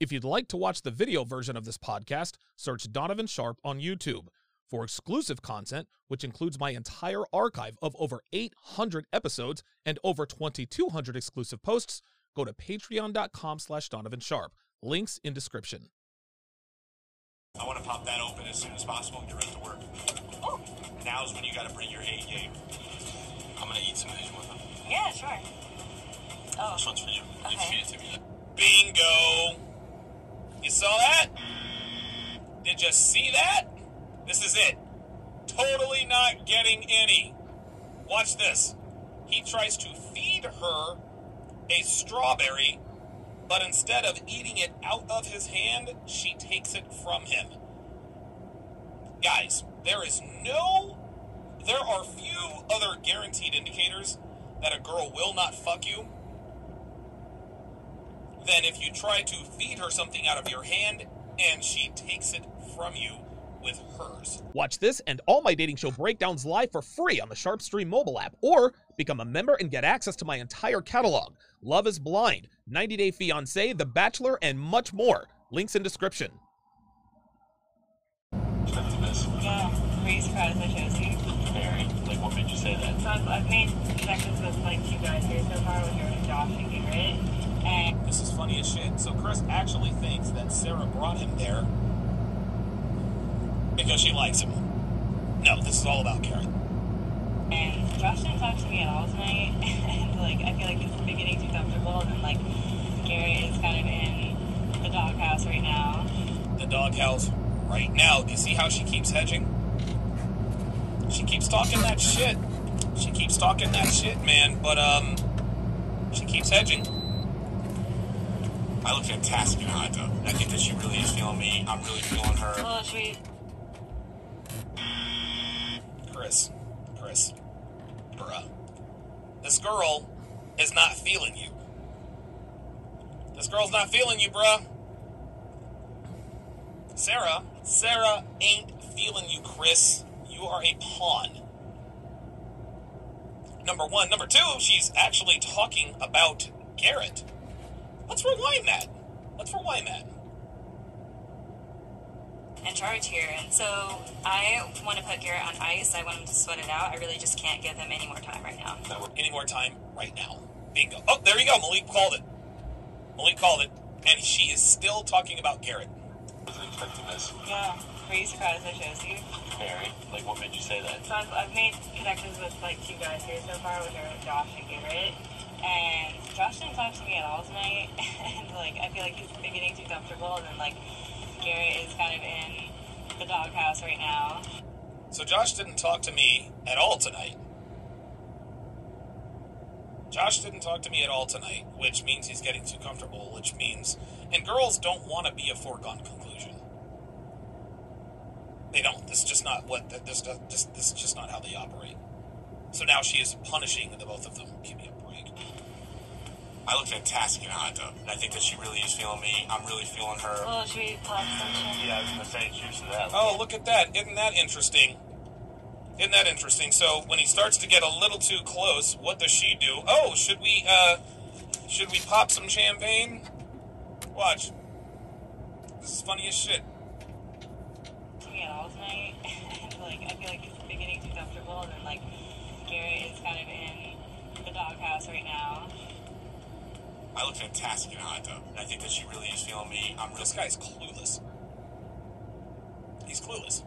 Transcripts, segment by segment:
If you'd like to watch the video version of this podcast, search Donovan Sharpe on YouTube. For exclusive content, which includes my entire archive of over 800 episodes and over 2,200 exclusive posts, go to patreon.com slash Donovan Sharpe. Links in description. I want to pop that open as soon as possible and get ready to work. Oh, Now's when you got to bring your A game. I'm gonna eat some Asian with them. yeah, sure. Oh, This one's for you. You feed it to me. Bingo! You saw that? Did you see that? This is it. Totally not getting any. Watch this. He tries to feed her a strawberry, but instead of eating it out of his hand, she takes it from him. Guys, there is no. There are few other guaranteed indicators that a girl will not fuck you than if you try to feed her something out of your hand and she takes it from you with hers. Watch this and all my dating show breakdowns live for free on the SharpeStream mobile app, or become a member and get access to my entire catalog. Love is Blind, 90 Day Fiancé, The Bachelor, and much more. Links in description. yeah. Were you surprised I chose you? Very. Like, what made you say that? So I've, I've made connections with like two guys here so far with your Josh and Garrett. And This is funny as shit. So Chris actually thinks that Sarah brought him there because she likes him. No, this is all about Karen. and Josh didn't talk to me at all tonight. and like I feel like he's been getting too comfortable and like Garrett is kind of in the doghouse right now. The doghouse right now. Do you see how she keeps hedging? She keeps talking that shit. She keeps talking that shit, man. But um, she keeps hedging. I look fantastic in a hot tub. I think that she really is feeling me. I'm really feeling her. Oh, Should we? Chris, Chris, bruh. This girl is not feeling you. This girl's not feeling you, bruh. Sarah, Sarah ain't feeling you, Chris. You are a pawn. Number one. Number two, she's actually talking about Garrett. Let's rewind that. Let's rewind that. in charge here. And so I want to put Garrett on ice. I want him to sweat it out. I really just can't give him any more time right now. Any more time right now. Bingo. Oh, there you go. Malik called it. Malik called it. And she is still talking about Garrett. Wasn't expecting this. Yeah. Were you surprised I chose you? Very. Like, what made you say that? So I've, I've made connections with like two guys here so far with your Josh and Garrett. And Josh didn't talk to me at all tonight. and like I feel like he's getting too comfortable and then like Garrett is kind of in the doghouse right now. So Josh didn't talk to me at all tonight. Josh didn't talk to me at all tonight, which means he's getting too comfortable, which means. And girls don't want to be a foregone conclusion. They don't. This is just not what. This, this, this is just not how they operate. So now she is punishing the both of them. Give me a break. I look fantastic in a hot tub. And I think that she really is feeling me. I'm really feeling her. Oh, should we pop some? Yeah, I was gonna say, cheers to that. Oh, look at that! Isn't that interesting? Isn't that interesting? So when he starts to get a little too close, what does she do? Oh, should we uh, should we pop some champagne? Watch. This is funny as shit. to me at all tonight. like I feel like he's been getting too comfortable and then like Garrett is kind of in the doghouse right now. I look fantastic in a hot tub. And I think that she really is feeling me. I'm this guy's clueless. He's clueless.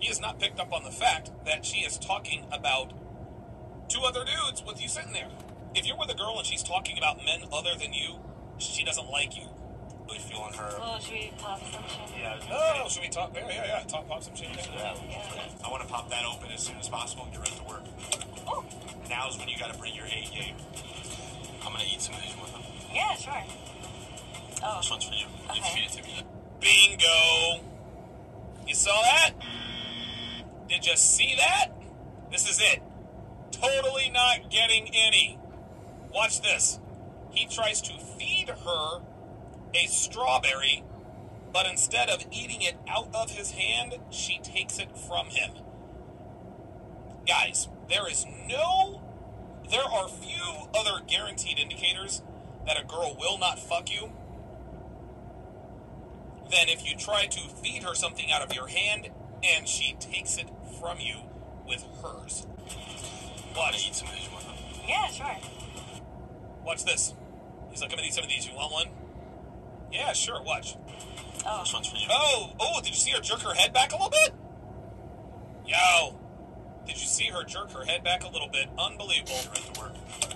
He has not picked up on the fact that she is talking about two other dudes with you sitting there. If you're with a girl and she's talking about men other than you, she doesn't like you. Really feeling her. Well, should we pop some shit? Yeah, oh, should we talk? Yeah, yeah, yeah. Talk, pop some champagne. Yeah. I want to pop that open as soon as possible and get ready to work. Oh, Now's when you got to bring your A game. Eat some with them. yeah, sure. Oh, This one's for you. You feed it to me. Bingo! You saw that? Did you see that? This is it. Totally not getting any. Watch this. He tries to feed her a strawberry, but instead of eating it out of his hand, she takes it from him. Guys, there is no. There are few other guaranteed indicators that a girl will not fuck you than if you try to feed her something out of your hand and she takes it from you with hers. Watch. Eat some of these. You? Yeah, sure. Watch this. He's like, I'm gonna eat some of these. You want one? Yeah, sure. Watch. Oh, This one's for you. Oh, oh, did you see her jerk her head back a little bit? Yo. Did you see her jerk her head back a little bit? Unbelievable. You're ready to work.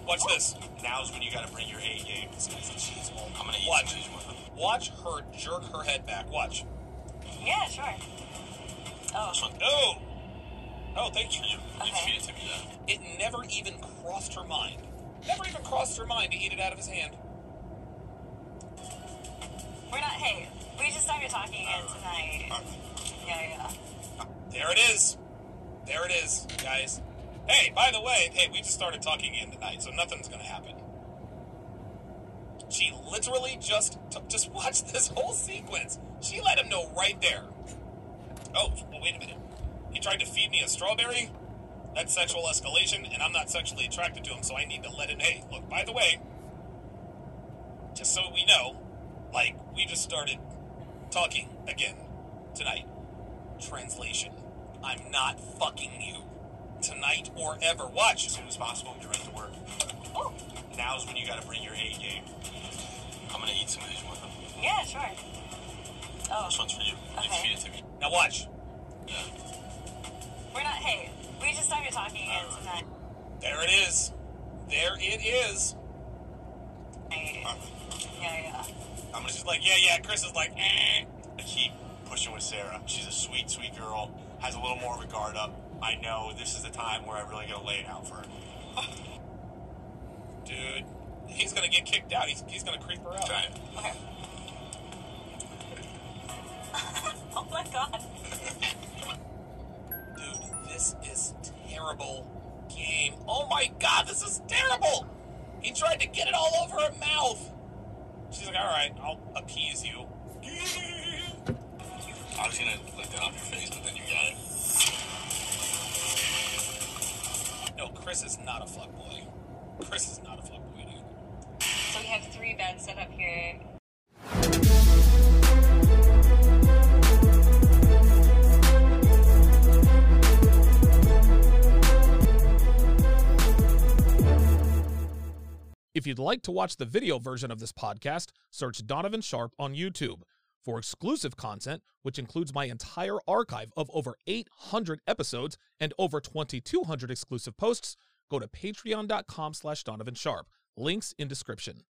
Watch this. Now's when you gotta bring your A game. This guy's a cheese ball. I'm gonna eat Watch. some of these. You want them? Watch her jerk her head back. Watch. yeah, sure. Oh, This one. Oh. Oh, thank you. You Okay. feed it to me. Yeah. It never even crossed her mind. Never even crossed her mind to eat it out of his hand. we're not. Hey, we just started talking again tonight. Yeah, yeah. There it is. There it is, guys. Hey, by the way, hey, we just started talking again tonight, so nothing's gonna happen. She literally just t- just watch this whole sequence. She let him know right there. Oh, well, wait a minute. He tried to feed me a strawberry. That's sexual escalation, and I'm not sexually attracted to him, so I need to let him. Hey, look. By the way, just so we know, like we just started talking again tonight. Translation. I'm not fucking you. Tonight or ever. Watch. As soon as possible, get ready to work. Oh, Now's when you gotta bring your A game. I'm gonna eat some of these. You want them? yeah, sure. Oh, This one's for you. You Okay. feed it to me. Now watch. Yeah. we're not. Hey, we just started talking again tonight. There it is. There it is. Yeah, yeah. I'm gonna like, yeah, yeah. Chris is like, eh. I keep pushing with Sarah. She's a sweet, sweet girl. Has a little more of a guard up. I know this is the time where I really gotta lay it out for her. Dude, he's gonna get kicked out. He's, he's gonna creep her out. Try it. Okay. oh my god. Dude, this is terrible game. Oh my god, this is terrible. He tried to get it all over her mouth. She's like, all right, I'll appease you. I was gonna lick that off your face, but then you got it. No, Chris is not a fuckboy. Chris is not a fuckboy, dude. So we have three beds set up here. If you'd like to watch the video version of this podcast, search Donovan Sharpe on YouTube. For exclusive content, which includes my entire archive of over 800 episodes and over 2,200 exclusive posts, go to patreon.com slash Donovan Sharpe. Links in description.